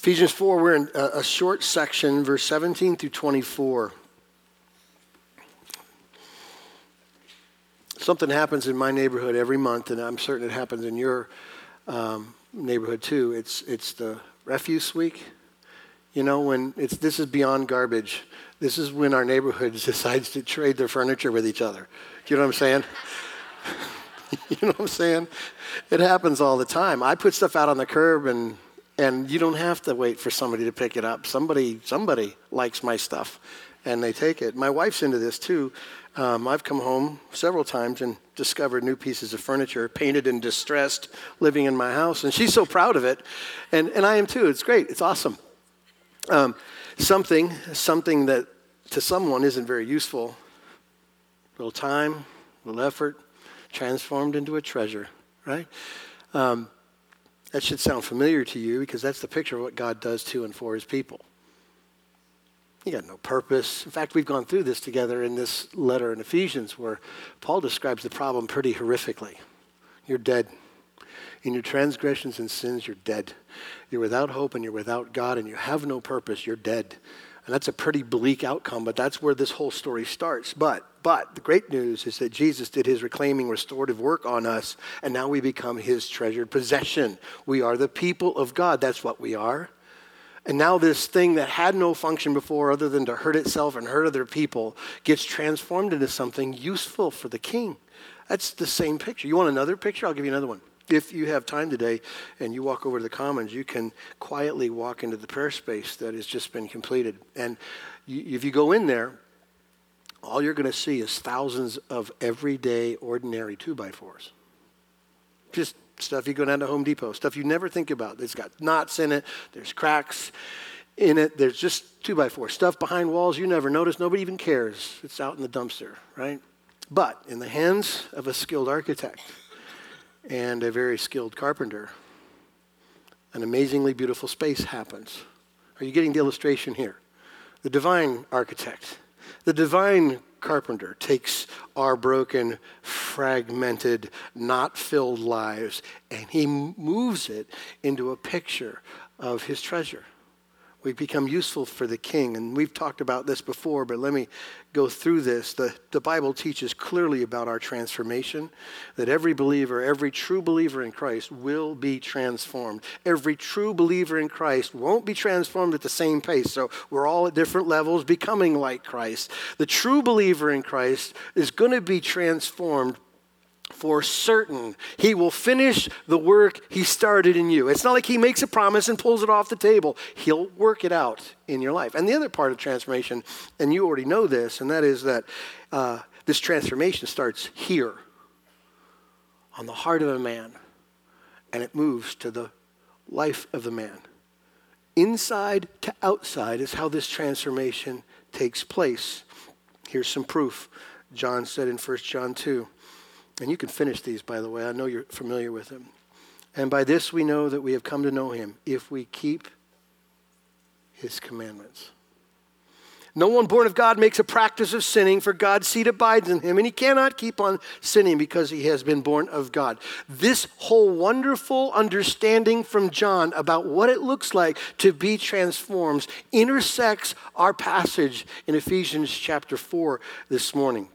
Ephesians 4, we're in a, short section, verse 17 through 24. Something happens in my neighborhood every month, and I'm certain it happens in your um, neighborhood too. It's, it's the refuse week. You know, when it's, this is beyond garbage. This is when our neighborhood decides to trade their furniture with each other. Do you know what I'm saying? you know what I'm saying? It happens all the time. I put stuff out on the curb and and you don't have to wait for somebody to pick it up. Somebody somebody likes my stuff and they take it. My wife's into this too. Um, I've come home several times and discovered new pieces of furniture, painted and distressed, living in my house, and she's so proud of it, and, and I am too. It's great. It's awesome. Um, something, something that to someone isn't very useful, A little time, a little effort, transformed into a treasure, right? Um, that should sound familiar to you because that's the picture of what God does to and for his people. You got no purpose. In fact, we've gone through this together in this letter in Ephesians where Paul describes the problem pretty horrifically. You're dead. In your transgressions and sins, you're dead. You're without hope and you're without God and you have no purpose. You're dead. And that's a pretty bleak outcome, but that's where this whole story starts. But but the great news is that Jesus did his reclaiming restorative work on us, and now we become his treasured possession. We are the people of God. That's what we are. And now, this thing that had no function before other than to hurt itself and hurt other people gets transformed into something useful for the king. That's the same picture. You want another picture? I'll give you another one. If you have time today and you walk over to the Commons, you can quietly walk into the prayer space that has just been completed. And you, if you go in there, all you're going to see is thousands of everyday, ordinary two by fours. Just stuff you go down to Home Depot, stuff you never think about. It's got knots in it, there's cracks in it, there's just two by four. Stuff behind walls you never notice, nobody even cares. It's out in the dumpster, right? But in the hands of a skilled architect and a very skilled carpenter, an amazingly beautiful space happens. Are you getting the illustration here? The divine architect the divine carpenter takes our broken, fragmented, not filled lives and he moves it into a picture of his treasure. We become useful for the king. And we've talked about this before, but let me go through this. The, the Bible teaches clearly about our transformation, that every believer, every true believer in Christ will be transformed. Every true believer in Christ won't be transformed at the same pace. So we're all at different levels becoming like Christ. The true believer in Christ is going to be transformed for certain he will finish the work he started in you. It's not like he makes a promise and pulls it off the table. He'll work it out in your life. And the other part of transformation, and you already know this, and that is that uh, this transformation starts here on the heart of a man, and it moves to the life of the man. Inside to outside is how this transformation takes place. Here's some proof. John said in 1 John 2 and you can finish these, by the way. I know you're familiar with them. And by this we know that we have come to know him if we keep his commandments. No one born of God makes a practice of sinning, for God's seed abides in him, and he cannot keep on sinning because he has been born of God. This whole wonderful understanding from John about what it looks like to be transformed intersects our passage in Ephesians chapter 4 this morning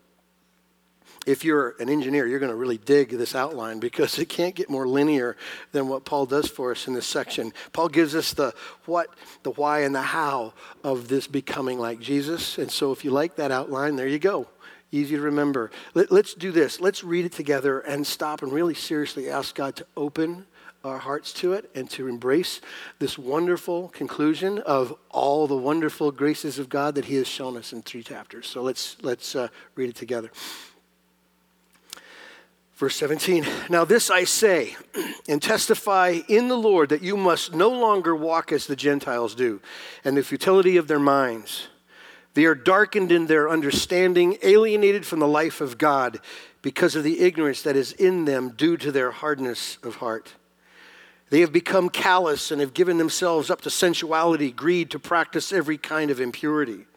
if you're an engineer, you're going to really dig this outline because it can't get more linear than what Paul does for us in this section. Paul gives us the what, the why, and the how of this becoming like Jesus. And so if you like that outline, there you go. Easy to remember. Let, us do this. Let's read it together and stop and really seriously ask God to open our hearts to it and to embrace this wonderful conclusion of all the wonderful graces of God that He has shown us in three chapters. So let's, let's uh, read it together. Verse 17, now this I say and testify in the Lord that you must no longer walk as the Gentiles do, and the futility of their minds. They are darkened in their understanding, alienated from the life of God because of the ignorance that is in them due to their hardness of heart. They have become callous and have given themselves up to sensuality, greed, to practice every kind of impurity.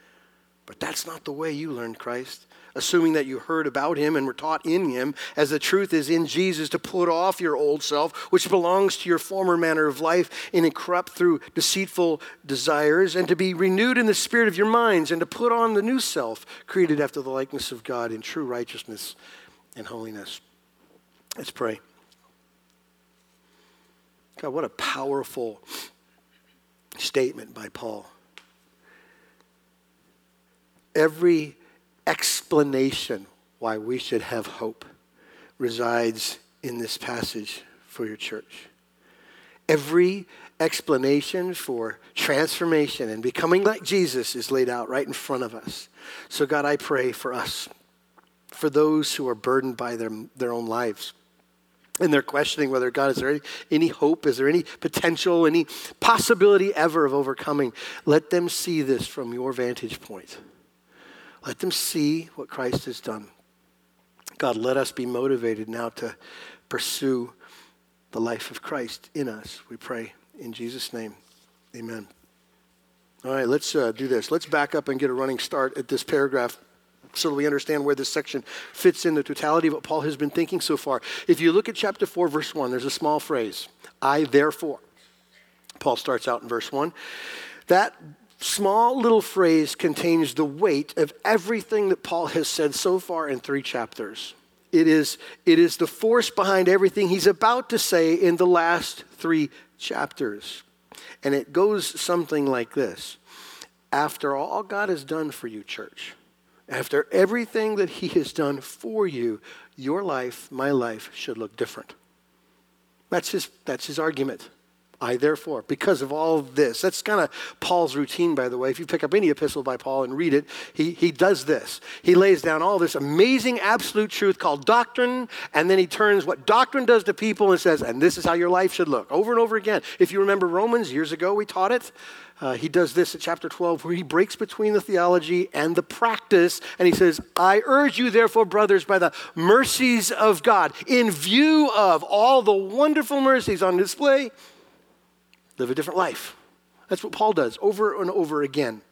But that's not the way you learned Christ assuming that you heard about him and were taught in him, as the truth is in Jesus, to put off your old self, which belongs to your former manner of life, and corrupt through deceitful desires, and to be renewed in the spirit of your minds, and to put on the new self, created after the likeness of God in true righteousness and holiness. Let's pray. God, what a powerful statement by Paul. Every explanation why we should have hope resides in this passage for your church. Every explanation for transformation and becoming like Jesus is laid out right in front of us. So, God, I pray for us, for those who are burdened by their, their own lives. And they're questioning whether, God, is there any, any hope? Is there any potential, any possibility ever of overcoming? Let them see this from your vantage point. Let them see what Christ has done. God, let us be motivated now to pursue the life of Christ in us. We pray in Jesus' name. Amen. All right, let's uh, do this. Let's back up and get a running start at this paragraph so that we understand where this section fits in the totality of what Paul has been thinking so far. If you look at chapter 4, verse 1, there's a small phrase I therefore. Paul starts out in verse 1. That small little phrase contains the weight of everything that Paul has said so far in three chapters. It is, it is the force behind everything he's about to say in the last three chapters. And it goes something like this After all God has done for you, church, after everything that he has done for you, your life, my life, should look different. That's his, that's his argument. I therefore, because of all of this. That's kind of Paul's routine, by the way. If you pick up any epistle by Paul and read it, he, he does this. He lays down all this amazing absolute truth called doctrine, and then he turns what doctrine does to people and says, and this is how your life should look, over and over again. If you remember Romans, years ago we taught it. Uh, he does this at chapter 12 where he breaks between the theology and the practice, and he says, I urge you, therefore, brothers, by the mercies of God, in view of all the wonderful mercies on display live a different life. That's what Paul does over and over again.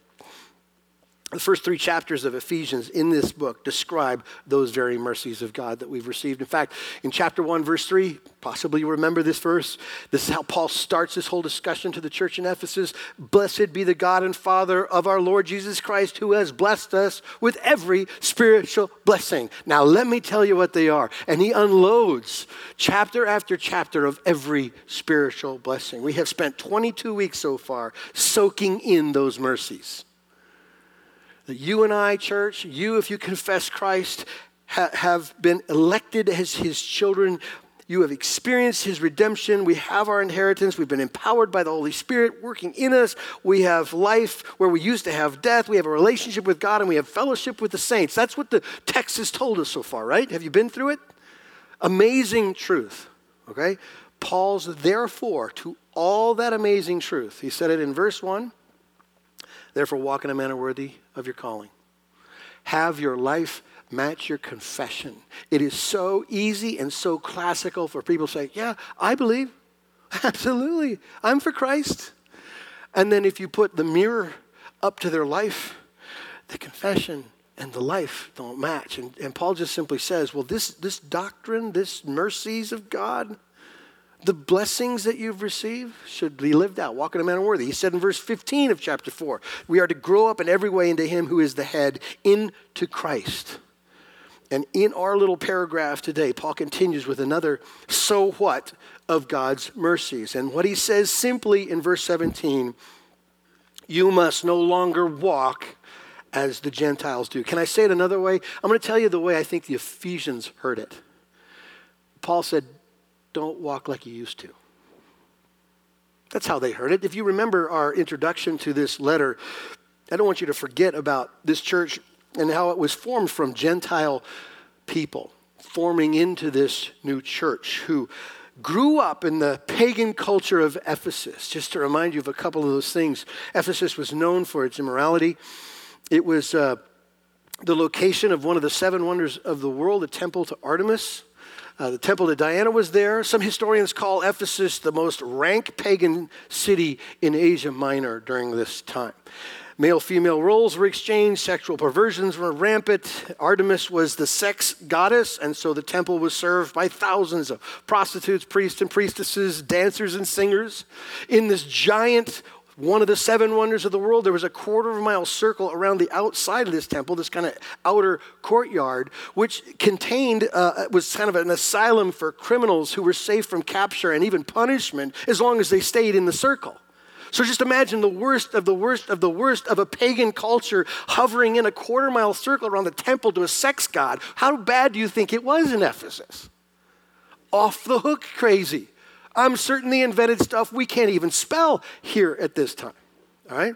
The first three chapters of Ephesians in this book describe those very mercies of God that we've received. In fact, in chapter 1, verse 3, possibly you remember this verse. This is how Paul starts this whole discussion to the church in Ephesus. Blessed be the God and Father of our Lord Jesus Christ, who has blessed us with every spiritual blessing. Now, let me tell you what they are. And he unloads chapter after chapter of every spiritual blessing. We have spent 22 weeks so far soaking in those mercies that you and I, church, you, if you confess Christ, ha- have been elected as his children. You have experienced his redemption. We have our inheritance. We've been empowered by the Holy Spirit working in us. We have life where we used to have death. We have a relationship with God and we have fellowship with the saints. That's what the text has told us so far, right? Have you been through it? Amazing truth, okay? Paul's therefore to all that amazing truth. He said it in verse 1 Therefore, walk in a manner worthy of your calling. Have your life match your confession. It is so easy and so classical for people to say, Yeah, I believe. Absolutely. I'm for Christ. And then if you put the mirror up to their life, the confession and the life don't match. And, and Paul just simply says, Well, this, this doctrine, this mercies of God, the blessings that you've received should be lived out. Walk in a manner worthy. He said in verse 15 of chapter 4, we are to grow up in every way into Him who is the head, into Christ. And in our little paragraph today, Paul continues with another so what of God's mercies. And what he says simply in verse 17 you must no longer walk as the Gentiles do. Can I say it another way? I'm going to tell you the way I think the Ephesians heard it. Paul said, don't walk like you used to. That's how they heard it. If you remember our introduction to this letter, I don't want you to forget about this church and how it was formed from Gentile people forming into this new church who grew up in the pagan culture of Ephesus. Just to remind you of a couple of those things, Ephesus was known for its immorality. It was uh, the location of one of the seven wonders of the world, the temple to Artemis. Uh, the temple to Diana was there. Some historians call Ephesus the most rank pagan city in Asia Minor during this time. Male female roles were exchanged, sexual perversions were rampant. Artemis was the sex goddess, and so the temple was served by thousands of prostitutes, priests and priestesses, dancers and singers. In this giant one of the seven wonders of the world, there was a quarter of a mile circle around the outside of this temple, this kind of outer courtyard, which contained, uh, was kind of an asylum for criminals who were safe from capture and even punishment as long as they stayed in the circle. So just imagine the worst of the worst of the worst of a pagan culture hovering in a quarter mile circle around the temple to a sex god. How bad do you think it was in Ephesus? Off the hook crazy. I'm certain they invented stuff we can't even spell here at this time. All right?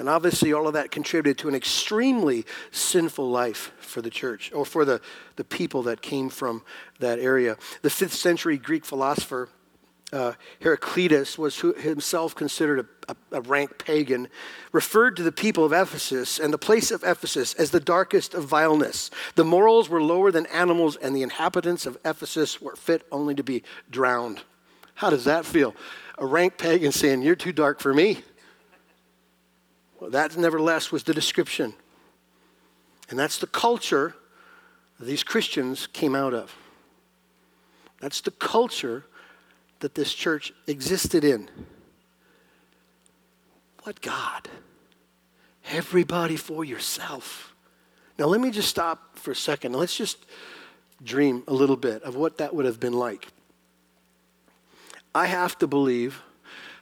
And obviously, all of that contributed to an extremely sinful life for the church or for the, the people that came from that area. The fifth century Greek philosopher uh, Heraclitus was himself considered a, a, a rank pagan, referred to the people of Ephesus and the place of Ephesus as the darkest of vileness. The morals were lower than animals, and the inhabitants of Ephesus were fit only to be drowned. How does that feel? A rank pagan saying, You're too dark for me. Well, that nevertheless was the description. And that's the culture these Christians came out of. That's the culture that this church existed in. What God? Everybody for yourself. Now, let me just stop for a second. Let's just dream a little bit of what that would have been like. I have to believe,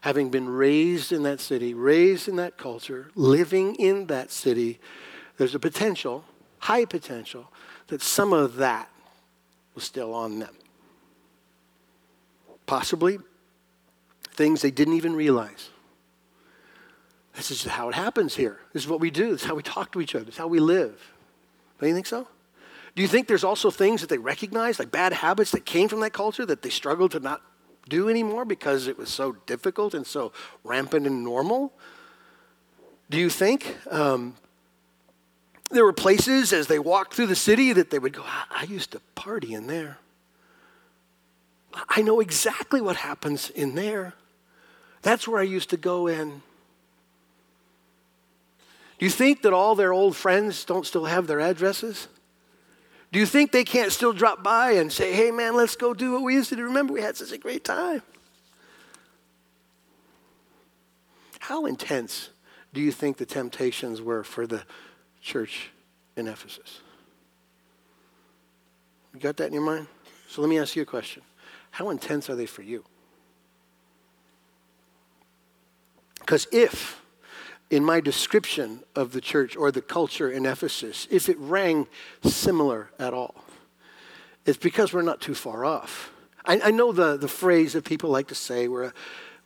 having been raised in that city, raised in that culture, living in that city, there's a potential, high potential, that some of that was still on them. Possibly things they didn't even realize. This is how it happens here. This is what we do. This is how we talk to each other. This is how we live. Don't you think so? Do you think there's also things that they recognize, like bad habits that came from that culture that they struggle to not do anymore because it was so difficult and so rampant and normal? Do you think um, there were places as they walked through the city that they would go, I used to party in there? I know exactly what happens in there. That's where I used to go in. Do you think that all their old friends don't still have their addresses? Do you think they can't still drop by and say, hey man, let's go do what we used to do? Remember, we had such a great time. How intense do you think the temptations were for the church in Ephesus? You got that in your mind? So let me ask you a question. How intense are they for you? Because if, in my description of the church or the culture in Ephesus, if it rang similar at all, it's because we're not too far off. I, I know the, the phrase that people like to say we're, a,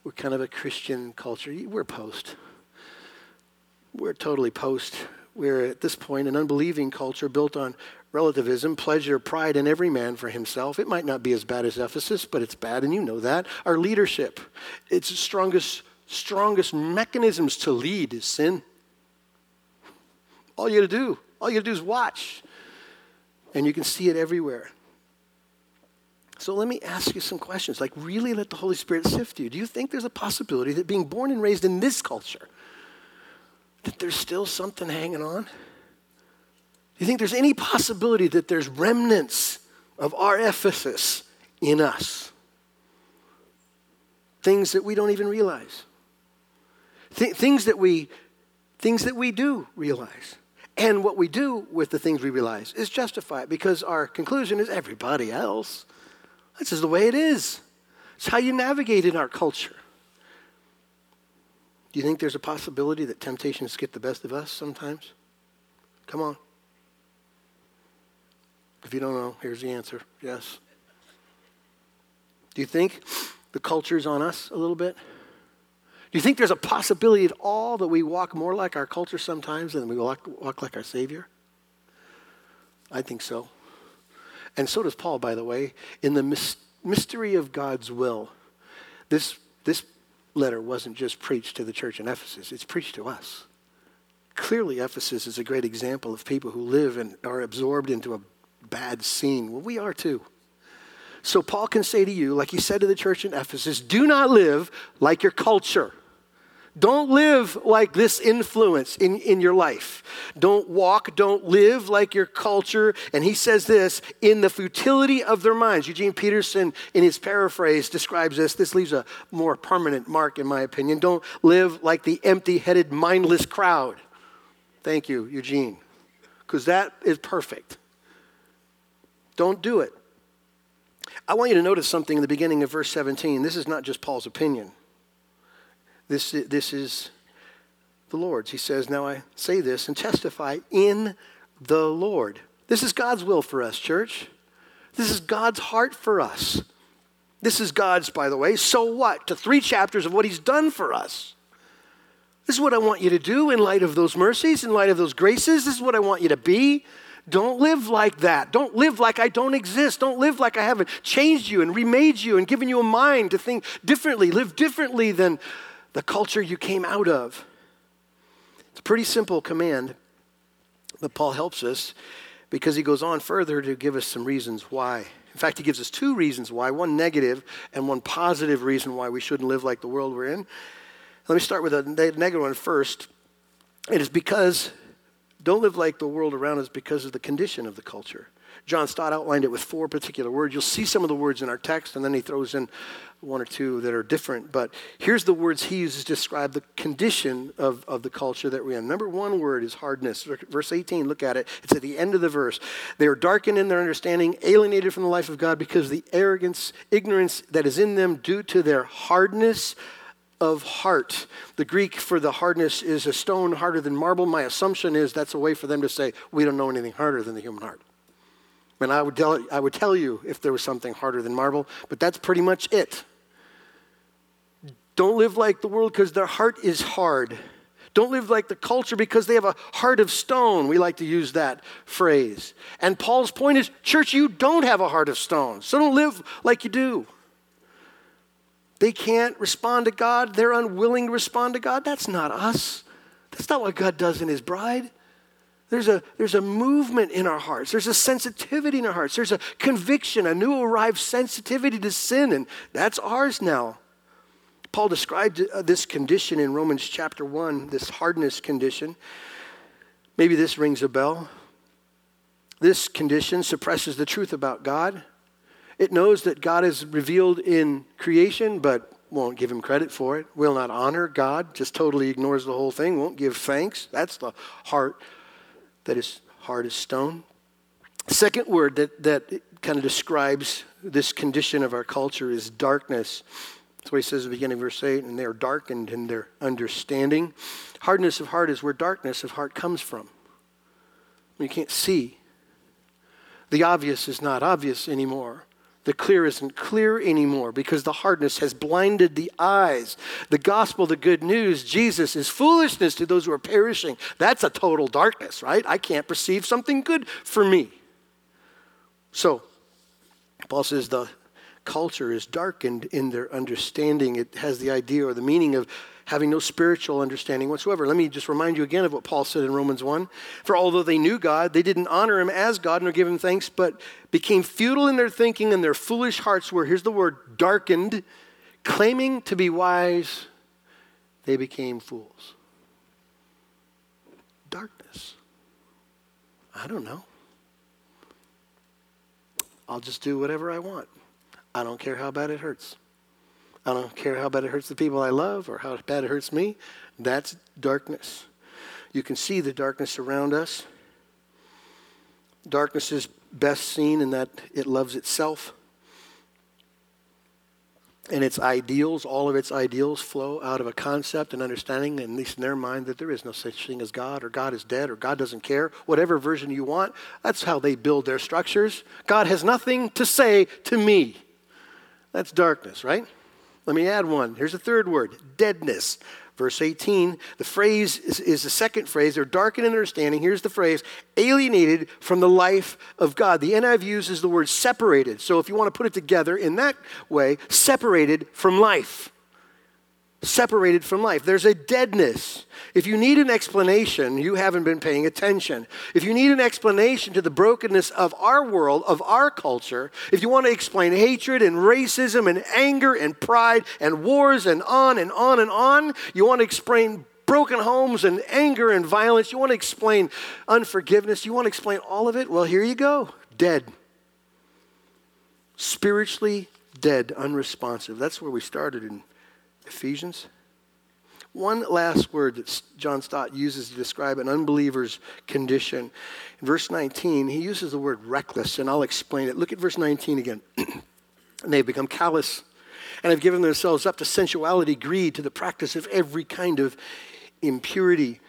we're kind of a Christian culture. We're post. We're totally post. We're at this point an unbelieving culture built on relativism, pleasure, pride in every man for himself. It might not be as bad as Ephesus, but it's bad, and you know that. Our leadership, its strongest, strongest mechanisms to lead is sin. All you got to do, all you got to do is watch, and you can see it everywhere. So let me ask you some questions. Like, really let the Holy Spirit sift you. Do you think there's a possibility that being born and raised in this culture, that there's still something hanging on? You think there's any possibility that there's remnants of our Ephesus in us? Things that we don't even realize. Th- things that we things that we do realize. And what we do with the things we realize is justify it because our conclusion is everybody else. This is the way it is. It's how you navigate in our culture. Do you think there's a possibility that temptations get the best of us sometimes? Come on. If you don't know, here's the answer yes. Do you think the culture is on us a little bit? Do you think there's a possibility at all that we walk more like our culture sometimes than we walk, walk like our Savior? I think so. And so does Paul, by the way. In the mystery of God's will, this, this letter wasn't just preached to the church in Ephesus, it's preached to us. Clearly, Ephesus is a great example of people who live and are absorbed into a bad scene. Well, we are too. So Paul can say to you, like he said to the church in Ephesus, do not live like your culture. Don't live like this influence in, in your life. Don't walk, don't live like your culture. And he says this in the futility of their minds. Eugene Peterson, in his paraphrase, describes this. This leaves a more permanent mark, in my opinion. Don't live like the empty headed, mindless crowd. Thank you, Eugene, because that is perfect. Don't do it. I want you to notice something in the beginning of verse 17. This is not just Paul's opinion. This, this is the Lord's. He says, Now I say this and testify in the Lord. This is God's will for us, church. This is God's heart for us. This is God's, by the way, so what? To three chapters of what He's done for us. This is what I want you to do in light of those mercies, in light of those graces. This is what I want you to be. Don't live like that. Don't live like I don't exist. Don't live like I haven't changed you and remade you and given you a mind to think differently. Live differently than the culture you came out of. It's a pretty simple command, but Paul helps us because he goes on further to give us some reasons why. In fact, he gives us two reasons why one negative and one positive reason why we shouldn't live like the world we're in. Let me start with a negative one first. It is because don't live like the world around us because of the condition of the culture. John Stott outlined it with four particular words. You'll see some of the words in our text, and then he throws in one or two that are different. But here's the words he uses to describe the condition of, of the culture that we're in. Number one word is hardness. Verse 18, look at it. It's at the end of the verse. They are darkened in their understanding, alienated from the life of God because of the arrogance, ignorance that is in them due to their hardness of heart. The Greek for the hardness is a stone harder than marble. My assumption is that's a way for them to say, we don't know anything harder than the human heart. And I would, tell, I would tell you if there was something harder than marble, but that's pretty much it. Don't live like the world because their heart is hard. Don't live like the culture because they have a heart of stone. We like to use that phrase. And Paul's point is, church, you don't have a heart of stone, so don't live like you do. They can't respond to God. They're unwilling to respond to God. That's not us. That's not what God does in His bride. There's a, there's a movement in our hearts. There's a sensitivity in our hearts. There's a conviction, a new arrived sensitivity to sin, and that's ours now. Paul described uh, this condition in Romans chapter 1, this hardness condition. Maybe this rings a bell. This condition suppresses the truth about God. It knows that God is revealed in creation, but won't give him credit for it, will not honor God, just totally ignores the whole thing, won't give thanks. That's the heart that is hard as stone. Second word that, that kind of describes this condition of our culture is darkness. That's what he says at the beginning of verse 8, and they are darkened in their understanding. Hardness of heart is where darkness of heart comes from. You can't see. The obvious is not obvious anymore. The clear isn't clear anymore because the hardness has blinded the eyes. The gospel, the good news, Jesus is foolishness to those who are perishing. That's a total darkness, right? I can't perceive something good for me. So, Paul says the culture is darkened in their understanding. It has the idea or the meaning of having no spiritual understanding whatsoever. Let me just remind you again of what Paul said in Romans 1. For although they knew God, they didn't honor him as God nor give him thanks, but became futile in their thinking, and their foolish hearts were, here's the word, darkened. Claiming to be wise, they became fools. Darkness. I don't know. I'll just do whatever I want. I don't care how bad it hurts. I don't care how bad it hurts the people I love or how bad it hurts me. That's darkness. You can see the darkness around us. Darkness is best seen in that it loves itself. And its ideals, all of its ideals, flow out of a concept and understanding, at least in their mind, that there is no such thing as God, or God is dead, or God doesn't care. Whatever version you want, that's how they build their structures. God has nothing to say to me. That's darkness, right? Let me add one. Here's a third word deadness. Verse 18, the phrase is, is, the second phrase. They're darkened in understanding. Here's the phrase alienated from the life of God. The NIV uses the word separated. So if you want to put it together in that way, separated from life. Separated from life. There's a deadness. If you need an explanation, you haven't been paying attention. If you need an explanation to the brokenness of our world, of our culture, if you want to explain hatred and racism and anger and pride and wars and on and on and on, you want to explain broken homes and anger and violence, you want to explain unforgiveness, you want to explain all of it, well, here you go dead. Spiritually dead, unresponsive. That's where we started in Ephesians. One last word that John Stott uses to describe an unbeliever's condition. In verse 19, he uses the word reckless, and I'll explain it. Look at verse 19 again. and they've become callous and have given themselves up to sensuality, greed, to the practice of every kind of impurity.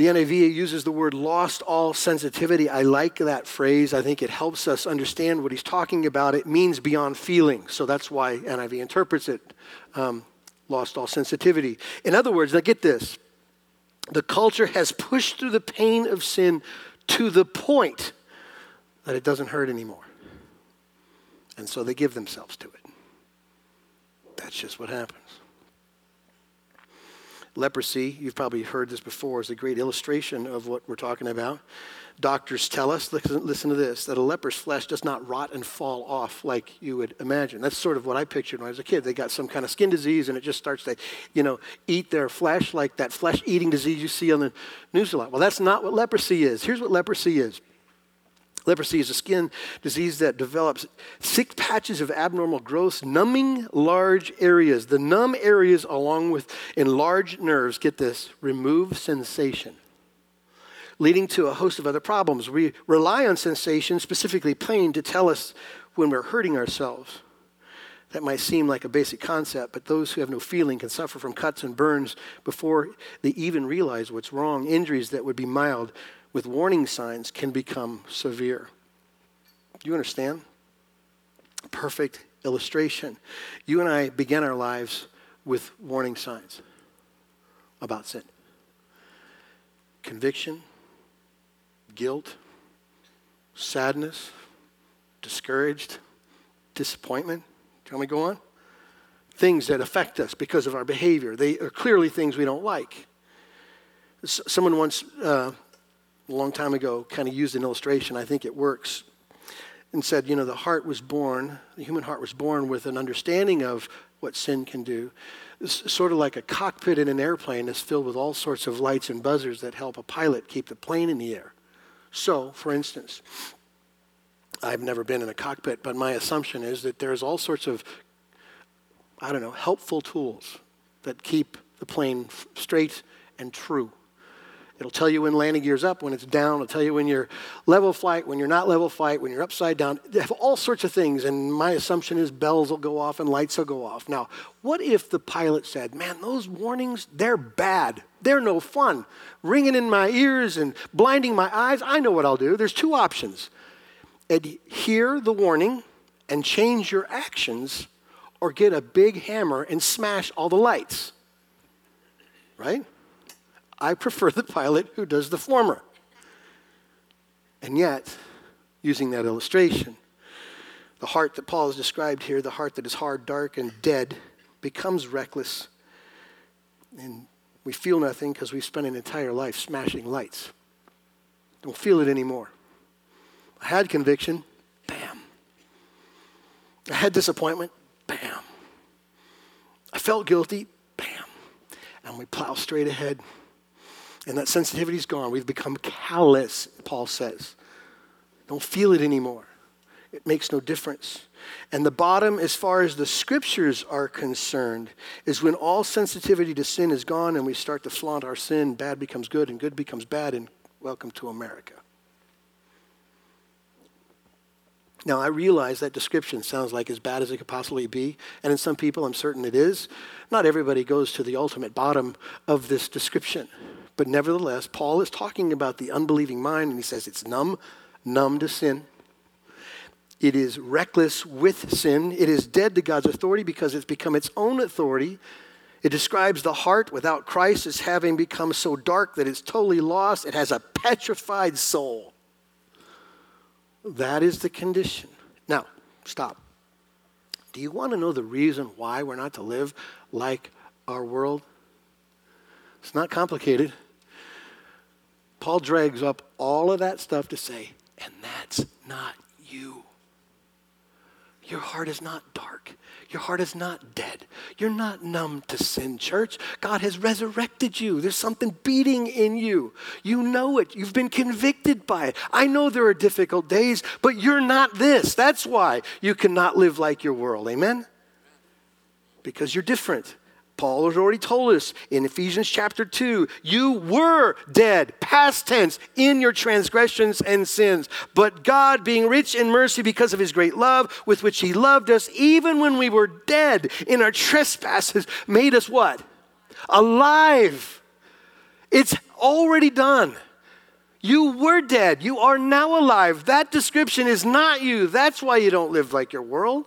The NIV uses the word lost all sensitivity. I like that phrase. I think it helps us understand what he's talking about. It means beyond feeling. So that's why NIV interprets it um, lost all sensitivity. In other words, now get this the culture has pushed through the pain of sin to the point that it doesn't hurt anymore. And so they give themselves to it. That's just what happens. Leprosy, you've probably heard this before, is a great illustration of what we're talking about. Doctors tell us, listen, listen, to this, that a leper's flesh does not rot and fall off like you would imagine. That's sort of what I pictured when I was a kid. They got some kind of skin disease and it just starts to, you know, eat their flesh like that flesh eating disease you see on the news a lot. Well, that's not what leprosy is. Here's what leprosy is Leprosy is a skin disease that develops thick patches of abnormal growth, numbing large areas. The numb areas, along with enlarged nerves, get this, remove sensation, leading to a host of other problems. We rely on sensation, specifically pain, to tell us when we're hurting ourselves. That might seem like a basic concept, but those who have no feeling can suffer from cuts and burns before they even realize what's wrong. Injuries that would be mild with warning signs can become severe. You understand? Perfect illustration. You and I began our lives with warning signs about sin conviction, guilt, sadness, discouraged, disappointment. Do you want me to go on? Things that affect us because of our behavior. They are clearly things we don't like. Someone once uh, a long time ago kind of used an illustration. I think it works. And said, you know, the heart was born, the human heart was born with an understanding of what sin can do. It's sort of like a cockpit in an airplane is filled with all sorts of lights and buzzers that help a pilot keep the plane in the air. So, for instance, I've never been in a cockpit, but my assumption is that there's all sorts of, I don't know, helpful tools that keep the plane straight and true. It'll tell you when landing gear's up, when it's down. It'll tell you when you're level flight, when you're not level flight, when you're upside down. They have all sorts of things. And my assumption is bells will go off and lights will go off. Now, what if the pilot said, man, those warnings, they're bad. They're no fun. Ringing in my ears and blinding my eyes. I know what I'll do. There's two options adhere the warning and change your actions, or get a big hammer and smash all the lights. Right? I prefer the pilot who does the former. And yet, using that illustration, the heart that Paul has described here, the heart that is hard, dark, and dead, becomes reckless. And we feel nothing because we've spent an entire life smashing lights. Don't feel it anymore. I had conviction, bam. I had disappointment, bam. I felt guilty, bam. And we plow straight ahead. And that sensitivity is gone. We've become callous, Paul says. Don't feel it anymore. It makes no difference. And the bottom, as far as the scriptures are concerned, is when all sensitivity to sin is gone and we start to flaunt our sin, bad becomes good and good becomes bad, and welcome to America. Now, I realize that description sounds like as bad as it could possibly be, and in some people, I'm certain it is. Not everybody goes to the ultimate bottom of this description. But nevertheless, Paul is talking about the unbelieving mind, and he says it's numb, numb to sin. It is reckless with sin. It is dead to God's authority because it's become its own authority. It describes the heart without Christ as having become so dark that it's totally lost. It has a petrified soul. That is the condition. Now, stop. Do you want to know the reason why we're not to live like our world? It's not complicated. Paul drags up all of that stuff to say, and that's not you. Your heart is not dark. Your heart is not dead. You're not numb to sin, church. God has resurrected you. There's something beating in you. You know it. You've been convicted by it. I know there are difficult days, but you're not this. That's why you cannot live like your world. Amen? Because you're different. Paul has already told us in Ephesians chapter 2 you were dead, past tense, in your transgressions and sins. But God, being rich in mercy because of his great love with which he loved us, even when we were dead in our trespasses, made us what? Alive. It's already done. You were dead. You are now alive. That description is not you. That's why you don't live like your world.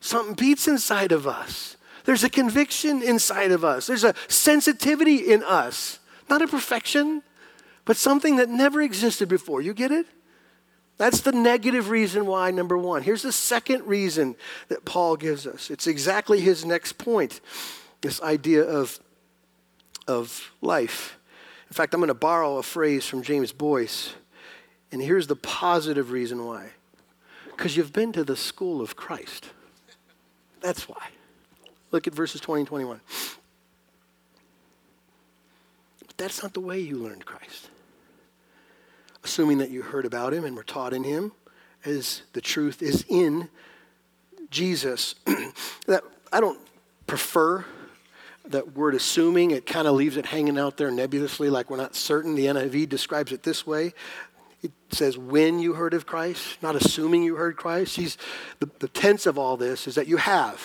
Something beats inside of us. There's a conviction inside of us, there's a sensitivity in us, not a perfection, but something that never existed before. You get it? That's the negative reason why, number one. Here's the second reason that Paul gives us. It's exactly his next point this idea of, of life. In fact, I'm going to borrow a phrase from James Boice, and here's the positive reason why. Because you've been to the school of Christ. That's why. Look at verses 20 and 21. But that's not the way you learned Christ. Assuming that you heard about him and were taught in him, as the truth is in Jesus. that I don't prefer that word assuming. It kind of leaves it hanging out there nebulously, like we're not certain. The NIV describes it this way. It says, when you heard of Christ, not assuming you heard Christ. He's, the, the tense of all this is that you have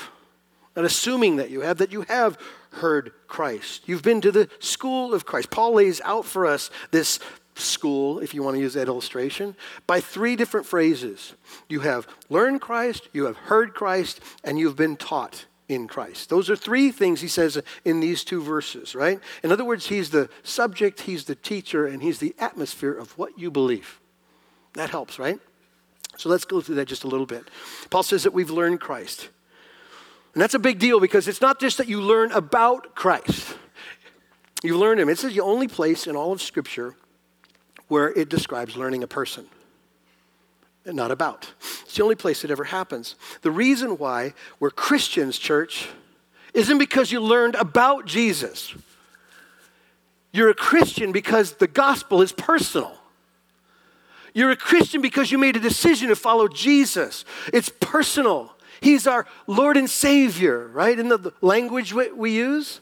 not assuming that you have, that you have heard Christ. You've been to the school of Christ. Paul lays out for us this school, if you want to use that illustration, by three different phrases. You have learned Christ, you have heard Christ, and you've been taught in Christ. Those are three things he says in these two verses, right? In other words, he's the subject, he's the teacher, and he's the atmosphere of what you believe. That helps, right? So let's go through that just a little bit. Paul says that we've learned Christ. And that's a big deal because it's not just that you learn about Christ, you learn him. It's the only place in all of Scripture where it describes learning a person and not about. It's the only place it ever happens. The reason why we're Christians, church, isn't because you learned about Jesus. You're a Christian because the gospel is personal. You're a Christian because you made a decision to follow Jesus. It's personal. He's our Lord and Savior, right? In the language we use.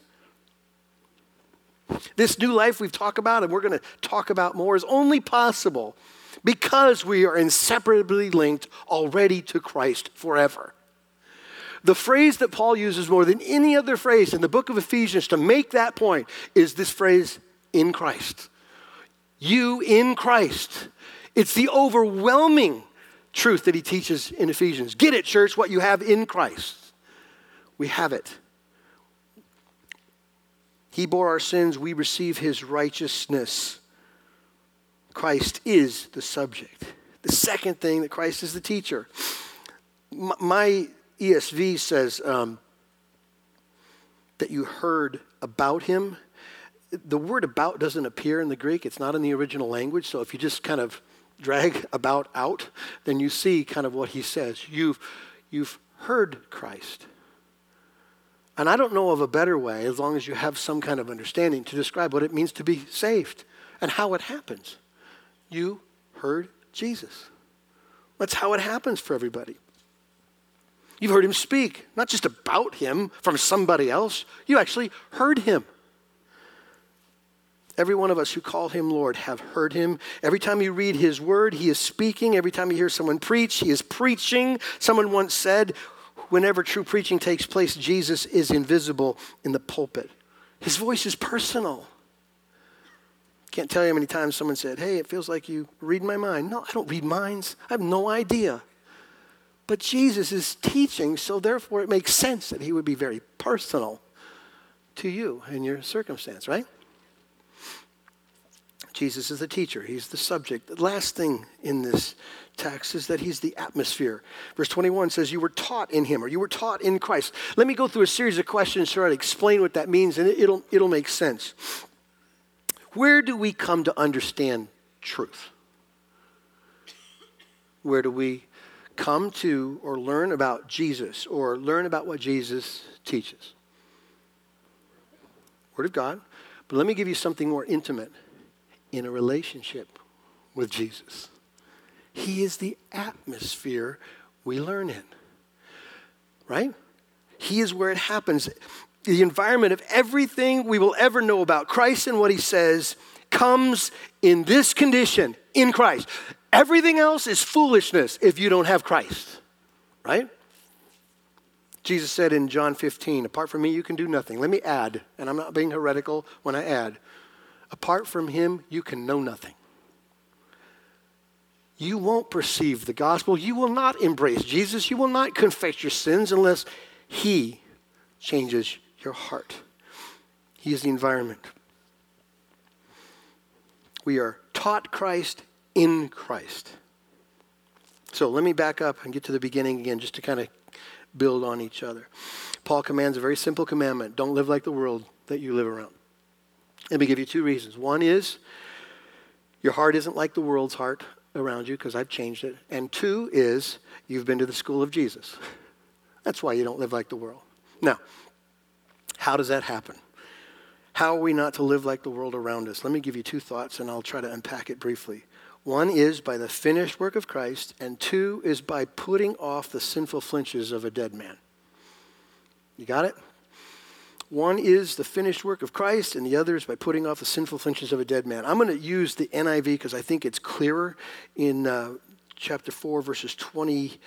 This new life we've talked about and we're going to talk about more is only possible because we are inseparably linked already to Christ forever. The phrase that Paul uses more than any other phrase in the book of Ephesians to make that point is this phrase, in Christ. You in Christ. It's the overwhelming truth that he teaches in Ephesians. Get it, church, what you have in Christ. We have it. He bore our sins, we receive his righteousness. Christ is the subject. The second thing that Christ is the teacher. My ESV says um, that you heard about him. The word about doesn't appear in the Greek, it's not in the original language. So if you just kind of drag about out, then you see kind of what he says. You've, you've heard Christ. And I don't know of a better way, as long as you have some kind of understanding, to describe what it means to be saved and how it happens. You heard Jesus. That's how it happens for everybody. You've heard him speak, not just about him from somebody else, you actually heard him. Every one of us who call him Lord have heard him. Every time you read his word, he is speaking. Every time you hear someone preach, he is preaching. Someone once said, whenever true preaching takes place, Jesus is invisible in the pulpit. His voice is personal. Can't tell you how many times someone said, Hey, it feels like you read my mind. No, I don't read minds. I have no idea. But Jesus is teaching, so therefore it makes sense that he would be very personal to you and your circumstance, right? Jesus is the teacher, he's the subject. The last thing in this text is that he's the atmosphere. Verse 21 says, You were taught in him, or you were taught in Christ. Let me go through a series of questions try to explain what that means, and it'll, it'll make sense. Where do we come to understand truth? Where do we come to or learn about Jesus or learn about what Jesus teaches? Word of God. But let me give you something more intimate in a relationship with Jesus. He is the atmosphere we learn in, right? He is where it happens. The environment of everything we will ever know about Christ and what he says comes in this condition in Christ. Everything else is foolishness if you don't have Christ, right? Jesus said in John 15, Apart from me, you can do nothing. Let me add, and I'm not being heretical when I add, apart from him, you can know nothing. You won't perceive the gospel. You will not embrace Jesus. You will not confess your sins unless he changes your heart. He is the environment. We are taught Christ in Christ. So let me back up and get to the beginning again just to kind of build on each other. Paul commands a very simple commandment don't live like the world that you live around. Let me give you two reasons. One is your heart isn't like the world's heart around you because I've changed it. And two is you've been to the school of Jesus. That's why you don't live like the world. Now, how does that happen? How are we not to live like the world around us? Let me give you two thoughts and I'll try to unpack it briefly. One is by the finished work of Christ, and two is by putting off the sinful flinches of a dead man. You got it? One is the finished work of Christ, and the other is by putting off the sinful flinches of a dead man. I'm going to use the NIV because I think it's clearer in uh, chapter 4, verses 20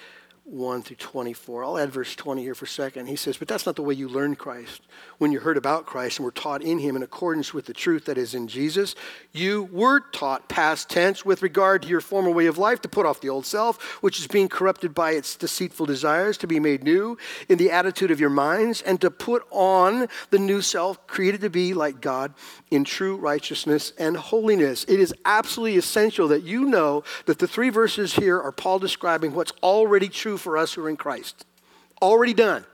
1 through 24. I'll add verse 20 here for a second. He says, But that's not the way you learned Christ. When you heard about Christ and were taught in him in accordance with the truth that is in Jesus, you were taught past tense with regard to your former way of life to put off the old self, which is being corrupted by its deceitful desires, to be made new in the attitude of your minds, and to put on the new self created to be like God in true righteousness and holiness. It is absolutely essential that you know that the three verses here are Paul describing what's already true for us who are in Christ. Already done.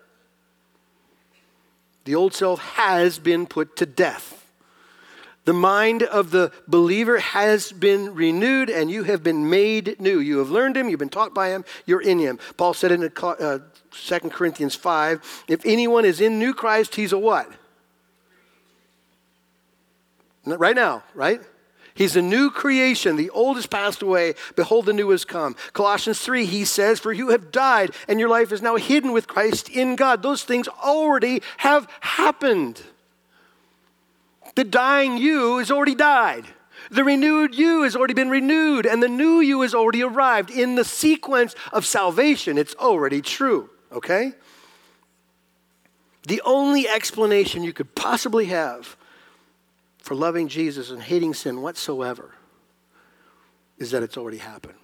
The old self has been put to death. The mind of the believer has been renewed and you have been made new. You have learned him, you've been taught by him, you're in him. Paul said in uh, 2 Corinthians 5 if anyone is in new Christ, he's a what? Right now, right? He's a new creation. The old has passed away. Behold, the new has come. Colossians 3, he says, For you have died, and your life is now hidden with Christ in God. Those things already have happened. The dying you has already died. The renewed you has already been renewed, and the new you has already arrived. In the sequence of salvation, it's already true, okay? The only explanation you could possibly have for loving Jesus and hating sin whatsoever is that it's already happened.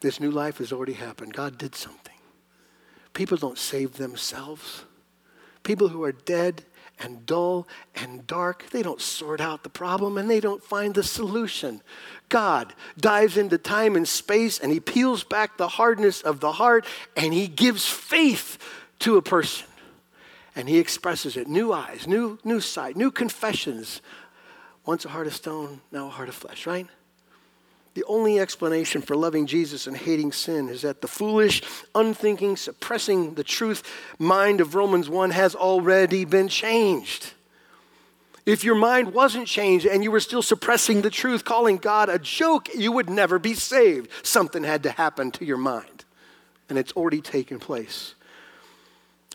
This new life has already happened. God did something. People don't save themselves. People who are dead and dull and dark, they don't sort out the problem and they don't find the solution. God dives into time and space and he peels back the hardness of the heart and he gives faith to a person and he expresses it new eyes, new, new sight, new confessions. Once a heart of stone, now a heart of flesh, right? The only explanation for loving Jesus and hating sin is that the foolish, unthinking, suppressing the truth mind of Romans 1 has already been changed. If your mind wasn't changed and you were still suppressing the truth, calling God a joke, you would never be saved. Something had to happen to your mind, and it's already taken place.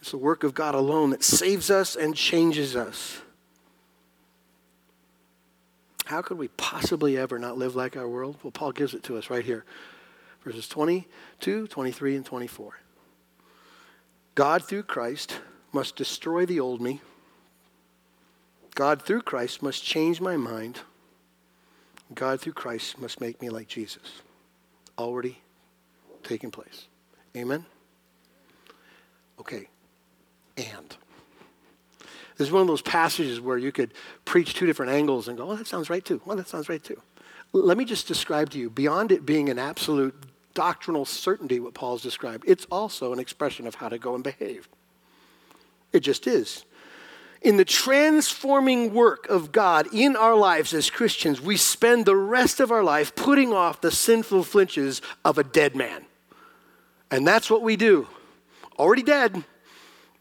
It's the work of God alone that saves us and changes us. How could we possibly ever not live like our world? Well, Paul gives it to us right here. Verses 22, 23, and 24. God through Christ must destroy the old me. God through Christ must change my mind. God through Christ must make me like Jesus. Already taking place. Amen? Okay, and. This is one of those passages where you could preach two different angles and go, oh, that sounds right too. Well, that sounds right too. Let me just describe to you, beyond it being an absolute doctrinal certainty, what Paul's described, it's also an expression of how to go and behave. It just is. In the transforming work of God in our lives as Christians, we spend the rest of our life putting off the sinful flinches of a dead man. And that's what we do. Already dead,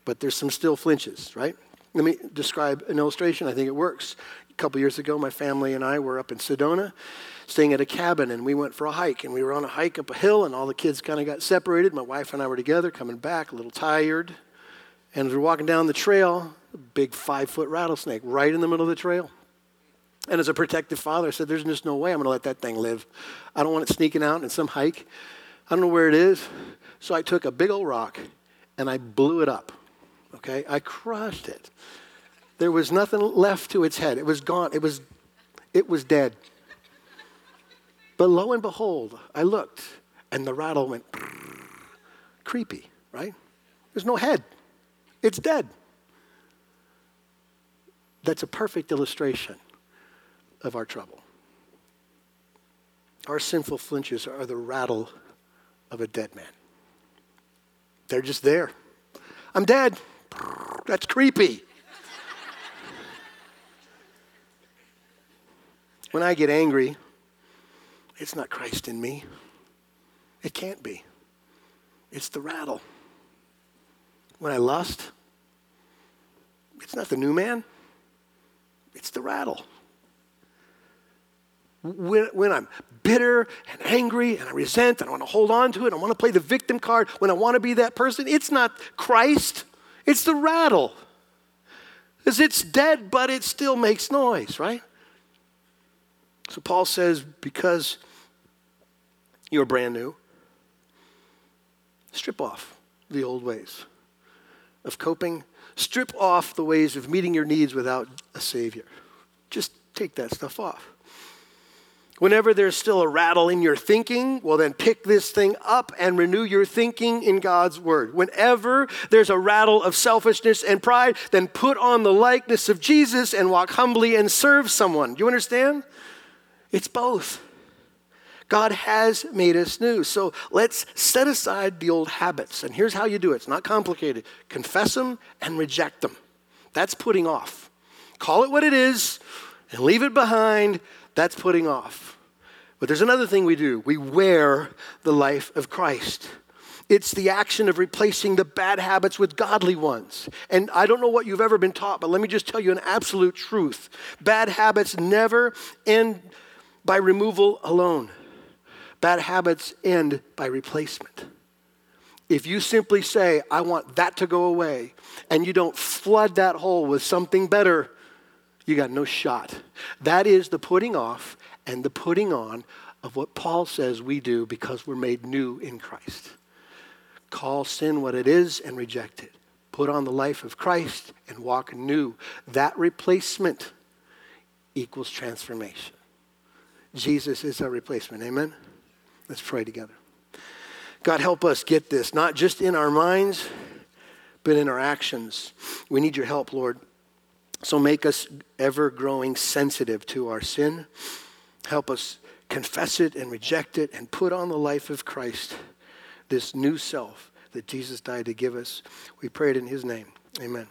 but there's some still flinches, right? Let me describe an illustration. I think it works. A couple years ago, my family and I were up in Sedona staying at a cabin, and we went for a hike. And we were on a hike up a hill, and all the kids kind of got separated. My wife and I were together, coming back, a little tired. And as we're walking down the trail, a big five foot rattlesnake right in the middle of the trail. And as a protective father, I said, There's just no way I'm going to let that thing live. I don't want it sneaking out in some hike. I don't know where it is. So I took a big old rock and I blew it up. Okay? I crushed it. There was nothing left to its head. It was gone. It was, it was dead. But lo and behold, I looked and the rattle went creepy, right? There's no head. It's dead. That's a perfect illustration of our trouble. Our sinful flinches are the rattle of a dead man. They're just there. I'm dead. That's creepy. when I get angry, it's not Christ in me. It can't be. It's the rattle. When I lust, it's not the new man, it's the rattle. When, when, I'm bitter and angry and I resent and I want to hold on to it, I want to play the victim card, when I want to be that person, it's not Christ, it's the rattle. Because it's dead, but it still makes noise, right? So Paul says, because you're brand new, strip off the old ways of coping, strip off the ways of meeting your needs without a Savior. Just take that stuff off. Whenever there's still a rattle in your thinking, well, then pick this thing up and renew your thinking in God's Word. Whenever there's a rattle of selfishness and pride, then put on the likeness of Jesus and walk humbly and serve someone. Do you understand? It's both. God has made us new. So let's set aside the old habits. And here's how you do it it's not complicated confess them and reject them. That's putting off. Call it what it is and leave it behind. That's putting off. But there's another thing we do we wear the life of Christ. It's the action of replacing the bad habits with godly ones. And I don't know what you've ever been taught, but let me just tell you an absolute truth. Bad habits never end by removal alone, bad habits end by replacement. If you simply say, I want that to go away, and you don't flood that hole with something better, you got no shot. That is the putting off and the putting on of what Paul says we do because we're made new in Christ. Call sin what it is and reject it. Put on the life of Christ and walk new. That replacement equals transformation. Jesus is our replacement. Amen? Let's pray together. God, help us get this, not just in our minds, but in our actions. We need your help, Lord. So make us ever growing sensitive to our sin. Help us confess it and reject it and put on the life of Christ, this new self that Jesus died to give us. We pray it in his name. Amen.